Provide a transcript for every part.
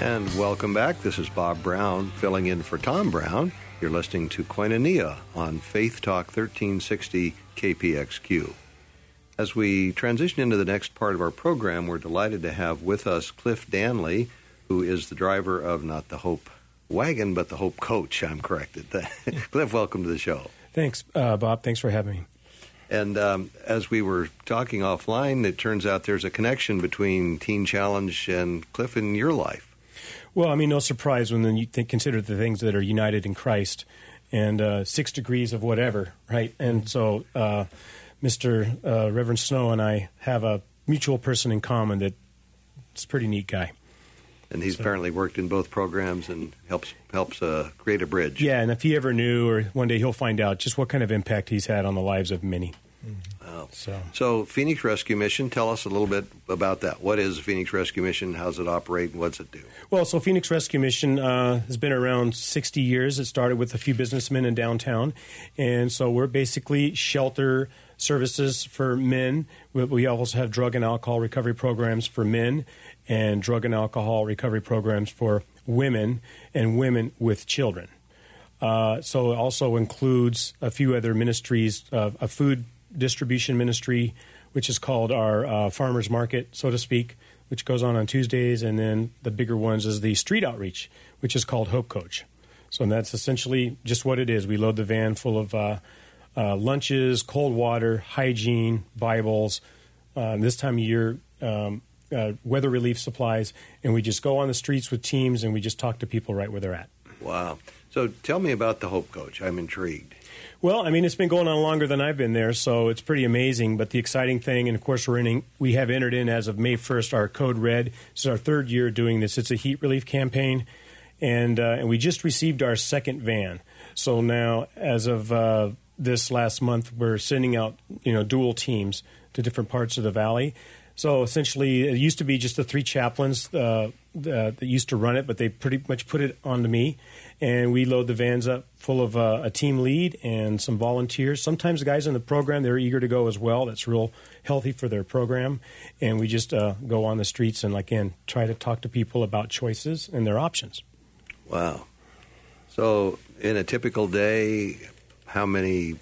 And welcome back. This is Bob Brown filling in for Tom Brown. You're listening to Koinonia on Faith Talk 1360 KPXQ. As we transition into the next part of our program, we're delighted to have with us Cliff Danley, who is the driver of not the Hope wagon, but the Hope coach. I'm corrected. Cliff, welcome to the show. Thanks, uh, Bob. Thanks for having me. And um, as we were talking offline, it turns out there's a connection between Teen Challenge and Cliff in your life. Well, I mean, no surprise when you think, consider the things that are united in Christ and uh, six degrees of whatever, right? And so, uh, Mr. Uh, Reverend Snow and I have a mutual person in common that's a pretty neat guy. And he's so. apparently worked in both programs and helps helps uh, create a bridge. Yeah, and if he ever knew, or one day he'll find out just what kind of impact he's had on the lives of many. Wow. So. so, Phoenix Rescue Mission, tell us a little bit about that. What is Phoenix Rescue Mission? How does it operate? And what's it do? Well, so Phoenix Rescue Mission uh, has been around 60 years. It started with a few businessmen in downtown. And so we're basically shelter services for men. We also have drug and alcohol recovery programs for men and drug and alcohol recovery programs for women and women with children. Uh, so it also includes a few other ministries, uh, a food distribution ministry, which is called our uh, farmers market, so to speak, which goes on on Tuesdays, and then the bigger ones is the street outreach, which is called Hope Coach. So that's essentially just what it is. We load the van full of uh, uh, lunches, cold water, hygiene, Bibles. Uh, this time of year, um, uh, weather relief supplies, and we just go on the streets with teams and we just talk to people right where they're at. Wow. So tell me about the Hope Coach. I'm intrigued. Well, I mean, it's been going on longer than I've been there, so it's pretty amazing. But the exciting thing, and of course, we're in, we have entered in as of May 1st our Code Red. This is our third year doing this. It's a heat relief campaign, and uh, and we just received our second van. So now, as of uh, this last month, we're sending out you know dual teams to different parts of the valley. So essentially, it used to be just the three chaplains uh, that used to run it, but they pretty much put it onto me and we load the vans up full of uh, a team lead and some volunteers. Sometimes the guys in the program they're eager to go as well. That's real healthy for their program, and we just uh, go on the streets and again try to talk to people about choices and their options. Wow. So, in a typical day, how many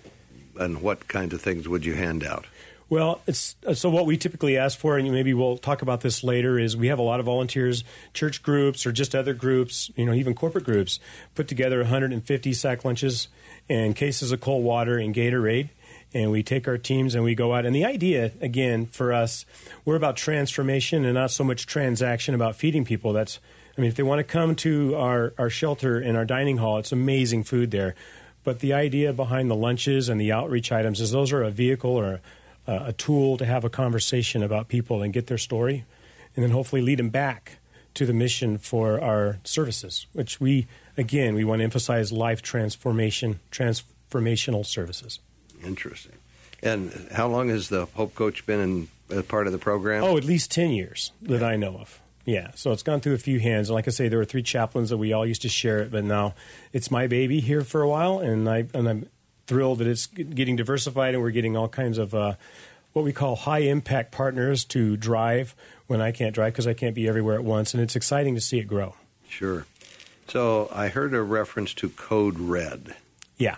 and what kinds of things would you hand out? Well, it's uh, so what we typically ask for, and maybe we'll talk about this later. Is we have a lot of volunteers, church groups, or just other groups, you know, even corporate groups, put together 150 sack lunches and cases of cold water and Gatorade, and we take our teams and we go out. And the idea, again, for us, we're about transformation and not so much transaction about feeding people. That's, I mean, if they want to come to our our shelter and our dining hall, it's amazing food there. But the idea behind the lunches and the outreach items is those are a vehicle or uh, a tool to have a conversation about people and get their story, and then hopefully lead them back to the mission for our services, which we, again, we want to emphasize life transformation, transformational services. Interesting. And how long has the Hope Coach been in part of the program? Oh, at least 10 years that I know of. Yeah, so it's gone through a few hands. And like I say, there were three chaplains that we all used to share it, but now it's my baby here for a while, and I and I'm thrilled that it's getting diversified and we're getting all kinds of uh, what we call high impact partners to drive when I can't drive because I can't be everywhere at once. And it's exciting to see it grow. Sure. So I heard a reference to Code Red. Yeah.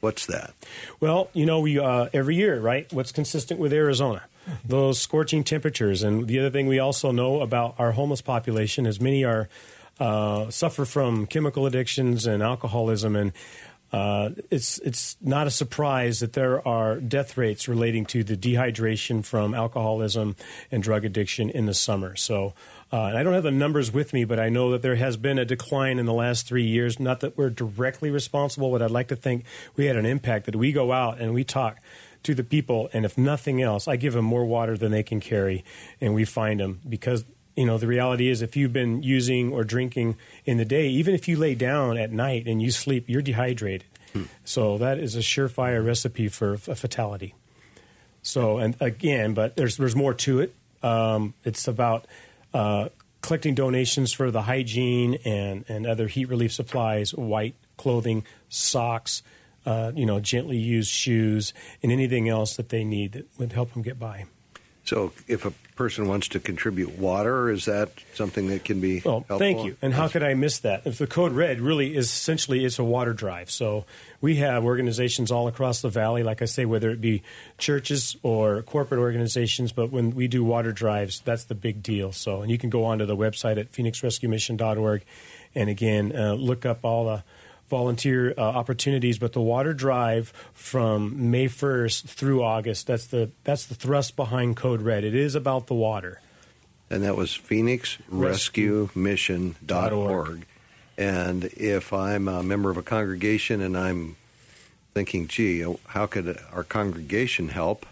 What's that? Well, you know, we uh, every year, right? What's consistent with Arizona? Those scorching temperatures, and the other thing we also know about our homeless population is many are uh, suffer from chemical addictions and alcoholism, and uh, it's it's not a surprise that there are death rates relating to the dehydration from alcoholism and drug addiction in the summer. So, uh, and I don't have the numbers with me, but I know that there has been a decline in the last three years. Not that we're directly responsible, but I'd like to think we had an impact. That we go out and we talk to the people, and if nothing else, I give them more water than they can carry, and we find them because you know the reality is if you've been using or drinking in the day even if you lay down at night and you sleep you're dehydrated. Hmm. so that is a surefire recipe for a fatality. So and again but there's there's more to it. Um, it's about uh, collecting donations for the hygiene and and other heat relief supplies white clothing socks uh, you know gently used shoes and anything else that they need that would help them get by So, if a person wants to contribute water, is that something that can be well, helpful? thank you. And how could I miss that? If the code red really is essentially it's a water drive. So we have organizations all across the valley, like I say, whether it be churches or corporate organizations. But when we do water drives, that's the big deal. So and you can go onto the website at phoenixrescuemission.org, and again uh, look up all the volunteer uh, opportunities, but the water drive from May 1st through August, that's the that's the thrust behind Code Red. It is about the water. And that was phoenixrescuemission.org. And if I'm a member of a congregation and I'm thinking, gee, how could our congregation help?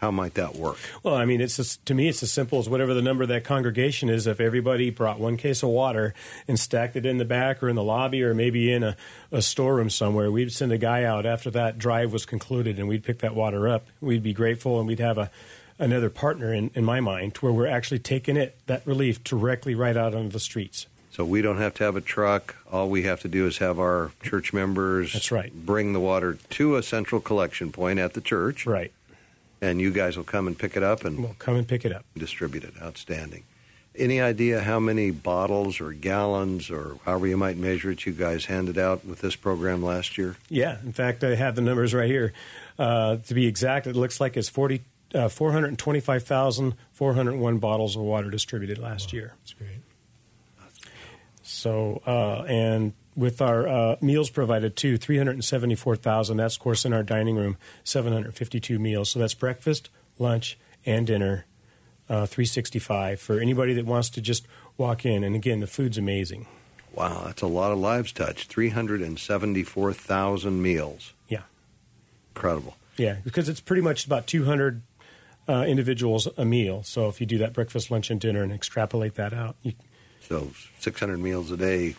How might that work? Well, I mean, it's just, to me, it's as simple as whatever the number of that congregation is. If everybody brought one case of water and stacked it in the back or in the lobby or maybe in a, a storeroom somewhere, we'd send a guy out after that drive was concluded and we'd pick that water up. We'd be grateful and we'd have a another partner in, in my mind where we're actually taking it that relief directly right out onto the streets. So we don't have to have a truck. All we have to do is have our church members. That's right. Bring the water to a central collection point at the church. Right and you guys will come and pick it up and we'll come and pick it up, distribute it. Outstanding. Any idea how many bottles or gallons or however you might measure it you guys handed out with this program last year? Yeah, in fact, I have the numbers right here. Uh, to be exact, it looks like it's 40, uh, 425,401 bottles of water distributed last wow, year. That's great. So, uh, and with our uh, meals provided too, 374,000. That's, of course, in our dining room, 752 meals. So that's breakfast, lunch, and dinner, uh, 365 for anybody that wants to just walk in. And again, the food's amazing. Wow, that's a lot of lives touched. 374,000 meals. Yeah. Incredible. Yeah, because it's pretty much about 200 uh, individuals a meal. So if you do that breakfast, lunch, and dinner and extrapolate that out. You, so 600 meals a day.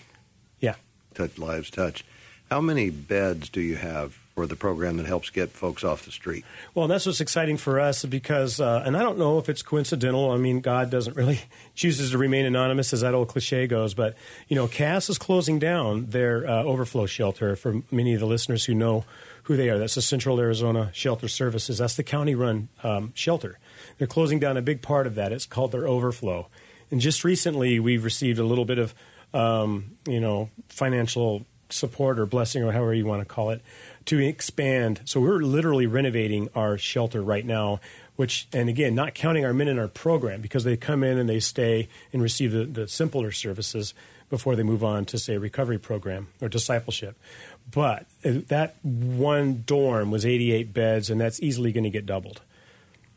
Yeah touch lives touch. How many beds do you have for the program that helps get folks off the street? Well, that's what's exciting for us because, uh, and I don't know if it's coincidental. I mean, God doesn't really chooses to remain anonymous, as that old cliche goes. But you know, CASS is closing down their uh, overflow shelter. For many of the listeners who know who they are, that's the Central Arizona Shelter Services. That's the county-run um, shelter. They're closing down a big part of that. It's called their overflow. And just recently, we've received a little bit of um, you know, financial support or blessing or however you want to call it to expand. So we're literally renovating our shelter right now, which, and again, not counting our men in our program because they come in and they stay and receive the, the simpler services before they move on to, say, recovery program or discipleship. But uh, that one dorm was 88 beds, and that's easily going to get doubled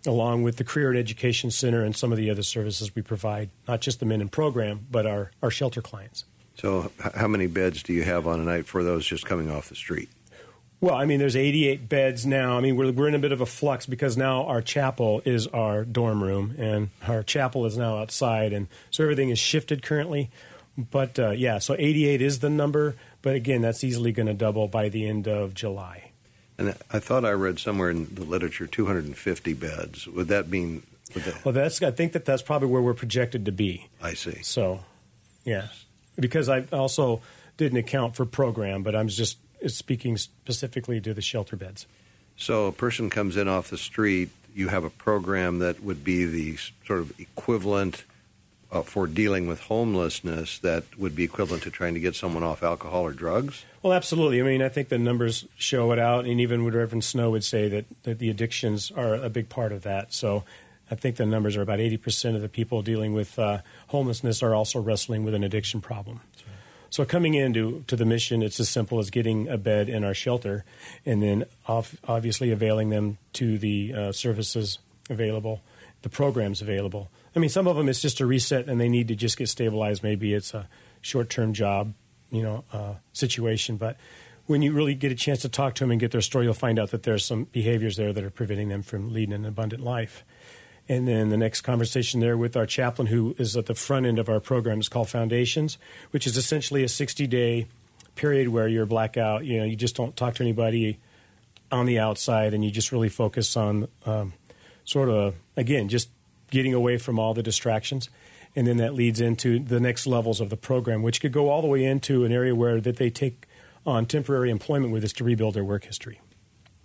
along with the Career and Education Center and some of the other services we provide, not just the men in program, but our, our shelter clients. So, how many beds do you have on a night for those just coming off the street? Well, I mean, there's 88 beds now. I mean, we're, we're in a bit of a flux because now our chapel is our dorm room, and our chapel is now outside, and so everything is shifted currently. But uh, yeah, so 88 is the number, but again, that's easily going to double by the end of July. And I thought I read somewhere in the literature 250 beds. Would that mean? Would that... Well, that's. I think that that's probably where we're projected to be. I see. So, yeah, because I also didn't account for program, but I'm just speaking specifically to the shelter beds. So, a person comes in off the street. You have a program that would be the sort of equivalent uh, for dealing with homelessness that would be equivalent to trying to get someone off alcohol or drugs? Well, absolutely. I mean, I think the numbers show it out, and even Reverend Snow would say that, that the addictions are a big part of that. So I think the numbers are about 80% of the people dealing with uh, homelessness are also wrestling with an addiction problem. So coming into to the mission, it's as simple as getting a bed in our shelter, and then off, obviously availing them to the uh, services available, the programs available. I mean, some of them it's just a reset, and they need to just get stabilized. Maybe it's a short-term job, you know, uh, situation. But when you really get a chance to talk to them and get their story, you'll find out that there's some behaviors there that are preventing them from leading an abundant life. And then the next conversation there with our chaplain, who is at the front end of our program, is called Foundations, which is essentially a 60 day period where you're blackout. You know, you just don't talk to anybody on the outside, and you just really focus on um, sort of again just getting away from all the distractions. And then that leads into the next levels of the program, which could go all the way into an area where that they take on temporary employment with us to rebuild their work history.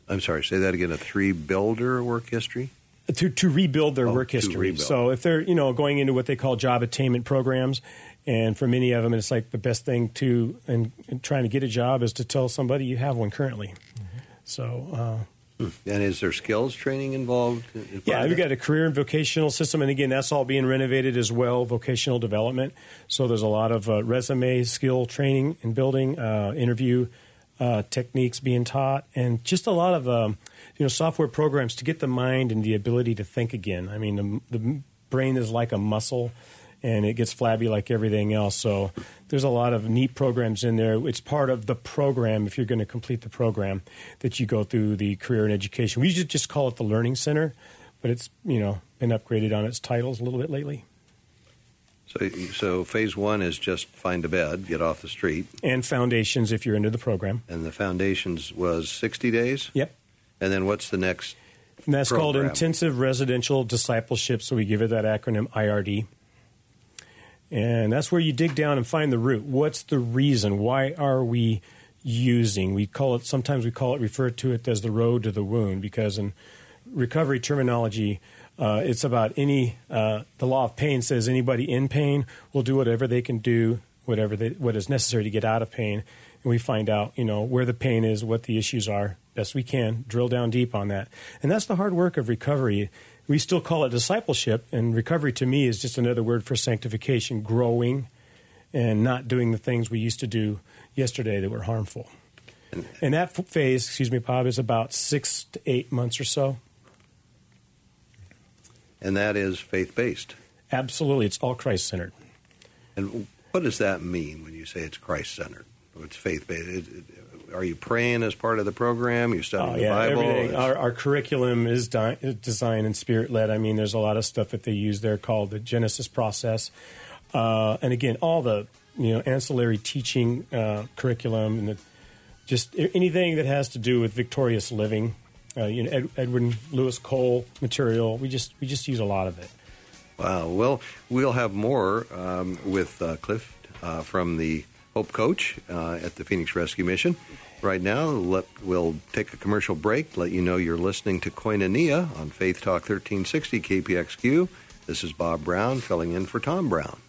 I'm sorry, say that again. A three builder work history? to to rebuild their Oh, work history. So if they're you know going into what they call job attainment programs, and for many of them, it's like the best thing to and, and trying to get a job is to tell somebody you have one currently. So. Uh, And is there skills training involved? in- yeah, we've got a career and vocational system, and again, that's all being renovated as well. Vocational development. So there's a lot of uh, resume skill training and building, uh, interview uh, techniques being taught, and just a lot of um, you know software programs to get the mind and the ability to think again. I mean, the, the brain is like a muscle. And it gets flabby like everything else. So there's a lot of neat programs in there. It's part of the program if you're going to complete the program that you go through the career and education. We usually just call it the Learning Center, but it's you know been upgraded on its titles a little bit lately. So, so phase one is just find a bed, get off the street, And foundations if you're into the program. and the foundations was 60 days. Yep. And then what's the next? And that's called intensive residential discipleship. So we give it that acronym IRD. And that's where you dig down and find the root. What's the reason? Why are we using? We call it sometimes we call it refer to it as the road to the wound because in recovery terminology, uh, it's about any. Uh, the law of pain says anybody in pain will do whatever they can do, whatever they, what is necessary to get out of pain. And we find out, you know, where the pain is, what the issues are, best we can, drill down deep on that. And that's the hard work of recovery. We still call it discipleship, and recovery to me is just another word for sanctification, growing and not doing the things we used to do yesterday that were harmful. And that phase, excuse me, Bob, is about six to eight months or so. And that is faith based. Absolutely, it's all Christ centered. And what does that mean when you say it's Christ centered? It's faith based. Are you praying as part of the program? You studying Oh, the yeah, Bible? everything. Our, our curriculum is di- is designed and spirit led. I mean, there's a lot of stuff that they use there called the Genesis process, uh, and again, all the you know ancillary teaching uh, curriculum and the, just anything that has to do with victorious living. Uh, you know, Ed, Edwin Louis Cole material. We just we just use a lot of it. Wow. Well, we'll have more um, with uh, Cliff uh, from the Hope Coach uh, at the Phoenix Rescue Mission. Right now, let, we'll take a commercial break. Let you know you're listening to Koinonia on Faith Talk 1360 KPXQ. This is Bob Brown filling in for Tom Brown.